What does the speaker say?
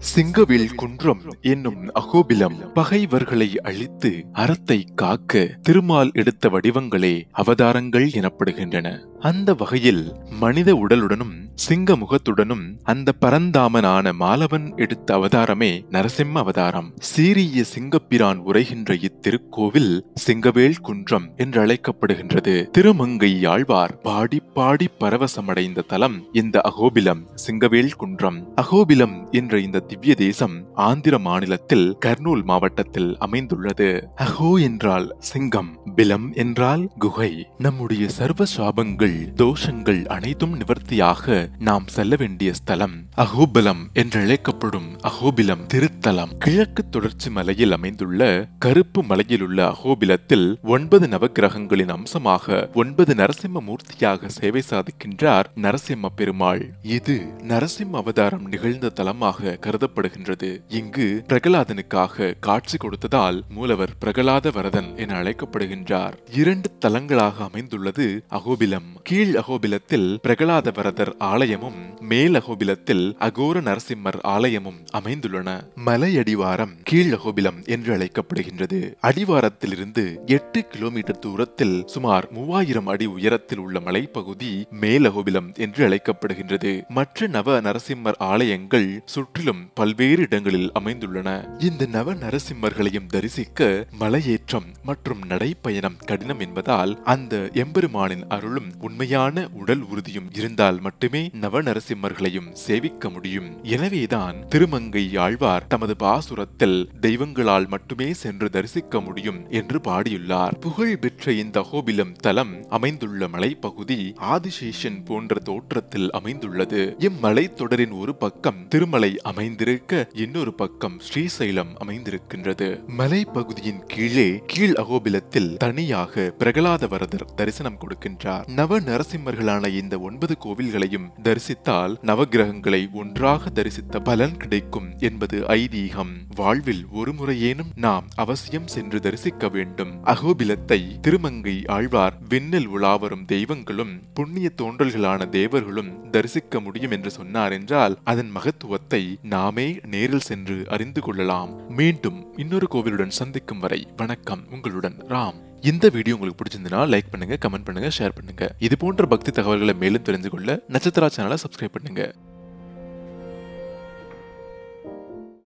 சிங்கவில் குன்றம் என்னும் அகோபிலம் பகைவர்களை அழித்து அறத்தை காக்க திருமால் எடுத்த வடிவங்களே அவதாரங்கள் எனப்படுகின்றன. அந்த வகையில் மனித உடலுடனும் சிங்க முகத்துடனும் அந்த பரந்தாமனான மாலவன் எடுத்த அவதாரமே நரசிம்ம அவதாரம். சீரிய சிங்கப்பிரான் உரைகின்ற இத்திருக்கோவில் சிங்கவேல் குன்றம் என்றழைக்கப்படுகின்றது திருமங்கை ஆழ்வார் பாடி பாடி பரவசமடைந்த தலம் இந்த அகோபிலம் சிங்கவேல் குன்றம். அகோபிலம் என்ற இந்த திவ்ய தேசம் ஆந்திர மாநிலத்தில் கர்னூல் மாவட்டத்தில் அமைந்துள்ளது. அகோ என்றால் சிங்கம் பிலம் என்றால் குகை. நம்முடைய சர்வ சாபங்கள் தோஷங்கள் அனைத்தும் நிவர்த்தியாக நாம் செல்ல வேண்டிய ஸ்தலம் அகோபலம் என்று அழைக்கப்படும் அகோபிலம் திருத்தலம். கிழக்கு தொடர்ச்சி மலையில் அமைந்துள்ள கருப்பு மலையில் உள்ள அகோபிலத்தில் ஒன்பது நவகிரகங்களின் அம்சமாக ஒன்பது நரசிம்ம மூர்த்தியாக சேவை சாதிக்கின்றார் நரசிம்ம பெருமாள். இது நரசிம்ம அவதாரம் நிகழ்ந்த தலமாக கருதப்படுகின்றது. இங்கு பிரகலாதனுக்காக காட்சி கொடுத்ததால் மூலவர் பிரகலாத வரதன் என அழைக்கப்படுகின்றார். இரண்டு தலங்களாக அமைந்துள்ளது அகோபிலம் கீழ் அகோபிலத்தில் பிரகலாத வரதர் ஆலயமும் மேலகோபிலத்தில் அகோர நரசிம்மர் ஆலயமும் அமைந்துள்ளன. மலை அடிவாரம் என்று அழைக்கப்படுகின்றது. அடிவாரத்திலிருந்து எட்டு கிலோமீட்டர் தூரத்தில் சுமார் மூவாயிரம் அடி உயரத்தில் உள்ள மலைப்பகுதி மேலகோபிலம் என்று அழைக்கப்படுகின்றது. மற்ற நவ நரசிம்மர் ஆலயங்கள் சுற்றிலும் பல்வேறு இடங்களில் அமைந்துள்ளன. இந்த நவ நரசிம்மர்களையும் தரிசிக்க மலையேற்றம் மற்றும் நடைப்பயணம் கடினம் என்பதால் அந்த எம்பெருமானின் அருளும் உண்மையான உடல் உறுதியும் இருந்தால் மட்டுமே நவ நரசிம்மர்களையும் சேவிக்க முடியும். எனவேதான் திருமங்கை ஆழ்வார் தமது பாசுரத்தில் தெய்வங்களால் மட்டுமே சென்று தரிசிக்க முடியும் என்று பாடியுள்ளார். புகழ் பெற்ற இந்த கோபிலம் தலம் அமைந்துள்ள மலைப்பகுதி ஆதிசேஷன் போன்ற தோற்றத்தில் அமைந்துள்ளது. இம்மலை தொடரின் ஒரு பக்கம் திருமலை அமைந்திருக்க இன்னொரு பக்கம் ஸ்ரீசைலம் அமைந்திருக்கின்றது. மலைப்பகுதியின் கீழே கீழ் அகோபிலத்தில் தனியாக பிரகலாத வரதர் தரிசனம் கொடுக்கின்றார். நவ நரசிம்மர்களான இந்த ஒன்பது கோவில்களையும் தரிசித்தால் நவகிரகங்களை ஒன்றாக தரிசித்த பலன் கிடைக்கும் என்பது ஐதீகம். வாழ்வில் ஒரு முறையேனும் நாம் அவசியம் சென்று தரிசிக்க வேண்டும். அகோபிலத்தை திருமங்கை ஆழ்வார் விண்ணில் உலாவரும் தெய்வங்களும் புண்ணிய தோன்றல்களான தேவர்களும் தரிசிக்க முடியும் என்று சொன்னார் என்றால் அதன் மகத்துவத்தை நாமே நேரில் சென்று அறிந்து கொள்ளலாம். மீண்டும் இன்னொரு கோவிலுடன் சந்திக்கும் வரை வணக்கம். உங்களுடன் ராம். இந்த வீடியோ உங்களுக்கு பிடிச்சிருந்தனா லைக் பண்ணுங்க கமெண்ட் பண்ணுங்க ஷேர் பண்ணுங்க. இது போன்ற பக்தி தகவல்களை மேலும் தெரிஞ்சு கொள்ள நட்சத்திரா சேனலை சப்ஸ்கிரைப் பண்ணுங்க.